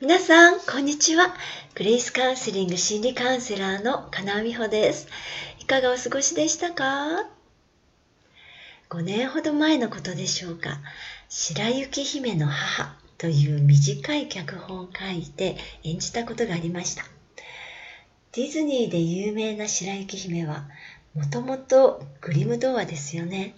皆さん、こんにちは。グレイスカウンセリング心理カウンセラーの金尾美穂です。いかがお過ごしでしたか ?5 年ほど前のことでしょうか。白雪姫の母という短い脚本を書いて演じたことがありました。ディズニーで有名な白雪姫は、もともとグリム童話ですよね。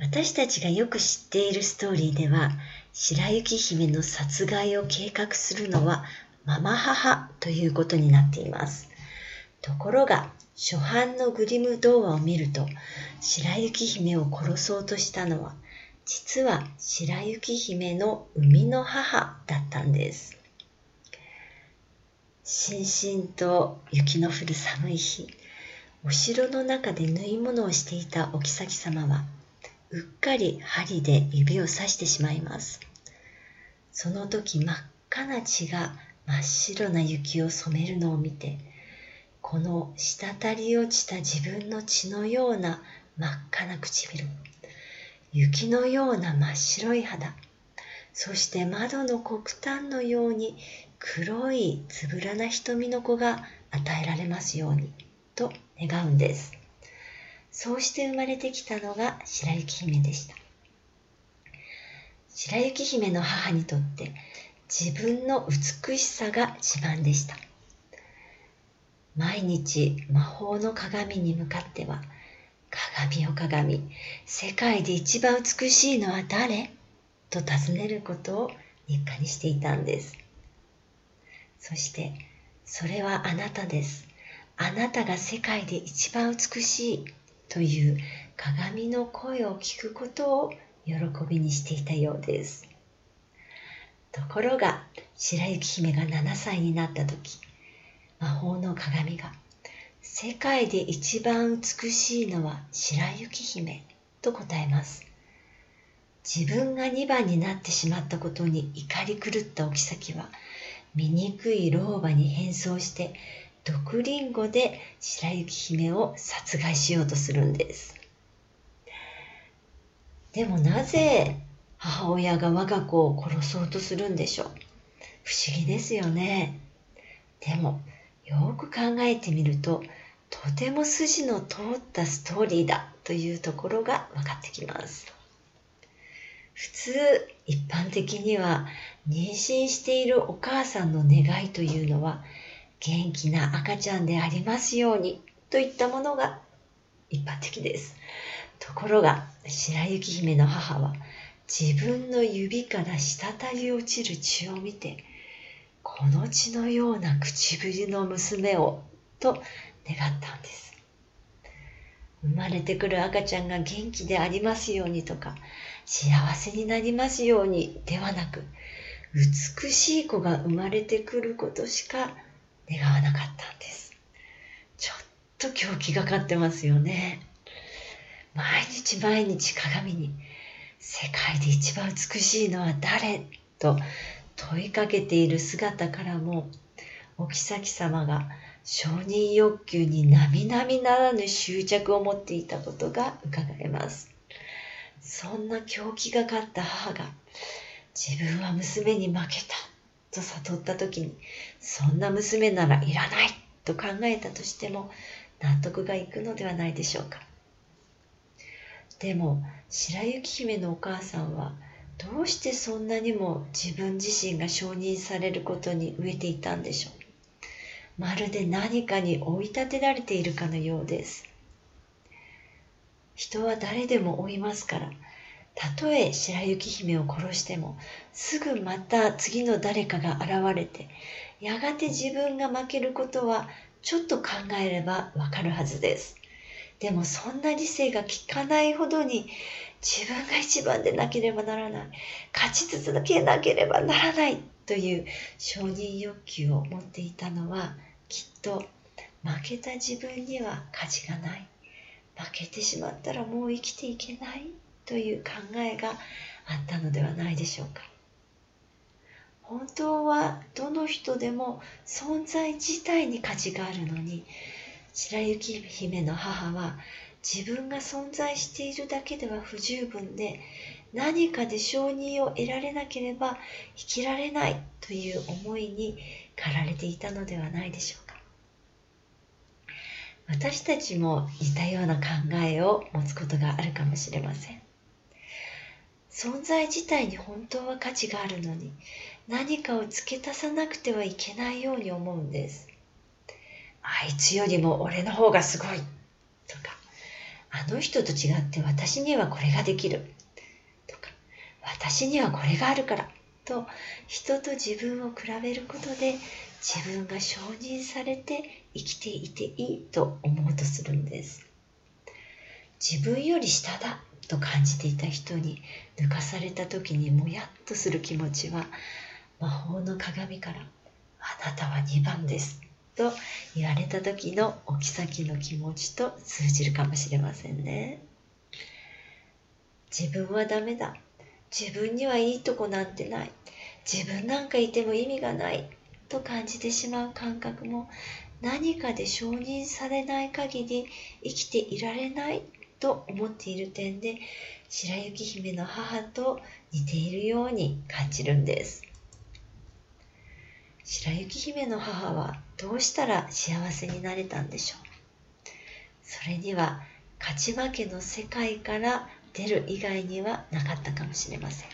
私たちがよく知っているストーリーでは、白雪姫の殺害を計画するのはママ母ということになっています。ところが、初版のグリム童話を見ると、白雪姫を殺そうとしたのは、実は白雪姫の生みの母だったんです。しんしんと雪の降る寒い日、お城の中で縫い物をしていたお妃様は、うっかり針で指を刺してしまいます。その時真っ赤な血が真っ白な雪を染めるのを見て、この滴り落ちた自分の血のような真っ赤な唇、雪のような真っ白い肌、そして窓の黒炭のように黒いつぶらな瞳の子が与えられますようにと願うんです。そうして生まれてきたのが白雪姫でした。白雪姫の母にとって自分の美しさが自慢でした。毎日魔法の鏡に向かっては、鏡よ鏡、世界で一番美しいのは誰？と尋ねることを日課にしていたんです。そして、それはあなたです。あなたが世界で一番美しいという鏡の声を聞くことを喜びにしていたようです。ところが白雪姫が7歳になった時魔法の鏡が世界で一番美しいのは白雪姫と答えます自分が2番になってしまったことに怒り狂ったお妃は醜い老婆に変装して毒リンゴで白雪姫を殺害しようとするんですでもなぜ母親が我が子を殺そうとするんでしょう？不思議ですよね。でもよく考えてみるととても筋の通ったストーリーだというところが分かってきます。普通一般的には妊娠しているお母さんの願いというのは元気な赤ちゃんでありますようにといったものが一般的です。ところが白雪姫の母は自分の指から滴り落ちる血を見てこの血のような唇の娘をと願ったんです。生まれてくる赤ちゃんが元気でありますようにとか幸せになりますようにではなく美しい子が生まれてくることしか願わなかったんです。ちょっと狂気がかってますよね。毎日毎日鏡に世界で一番美しいのは誰と問いかけている姿からもお妃様が承認欲求に並々ならぬ執着を持っていたことが伺えます。そんな狂気がかった母が自分は娘に負けたと悟った時にそんな娘ならいらないと考えたとしても納得がいくのではないでしょうかでも白雪姫のお母さんはどうしてそんなにも自分自身が承認されることに飢えていたんでしょう？まるで何かに追い立てられているかのようです。人は誰でも追いますから。たとえ白雪姫を殺してもすぐまた次の誰かが現れてやがて自分が負けることはちょっと考えればわかるはずです。でもそんな理性が効かないほどに自分が一番でなければならない。勝ち続けなければならないという承認欲求を持っていたのはきっと負けた自分には価値がない。負けてしまったらもう生きていけないという考えがあったのではないでしょうか。本当はどの人でも存在自体に価値があるのに白雪姫の母は自分が存在しているだけでは不十分で何かで承認を得られなければ生きられないという思いに駆られていたのではないでしょうか。私たちも似たような考えを持つことがあるかもしれません。存在自体に本当は価値があるのに何かを付け足さなくてはいけないように思うんです。あいつよりも俺の方がすごい。とかあの人と違って私にはこれができる。とか私にはこれがあるから。と人と自分を比べることで自分が承認されて生きていていいと思うとするんです。自分より下だ。と感じていた人に抜かされた時にもやっとする気持ちは魔法の鏡から「あなたは2番です」と言われた時の置き先の気持ちと通じるかもしれませんね。自分はダメだ。自分にはいいとこなんてない。自分なんかいても意味がない。と感じてしまう感覚も何かで承認されない限り生きていられない。と思っている点で白雪姫の母と似ているように感じるんです。白雪姫の母はどうしたら幸せになれたんでしょう？それには勝ち負けの世界から出る以外にはなかったかもしれません。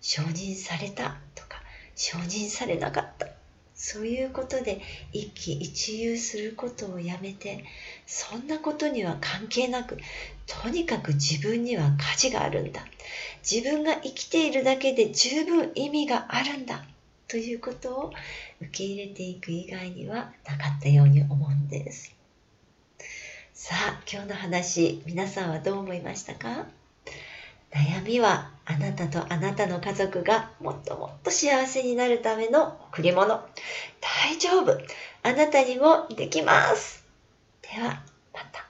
承認されたとか承認されなかった。そういうことで一喜一憂することをやめてそんなことには関係なくとにかく自分には価値があるんだ。自分が生きているだけで十分意味があるんだ。ということを受け入れていく以外にはなかったように思うんですさあ今日の話皆さんはどう思いましたか？悩みはあなたとあなたの家族がもっともっと幸せになるための贈り物。大丈夫。あなたにもできます。ではまた、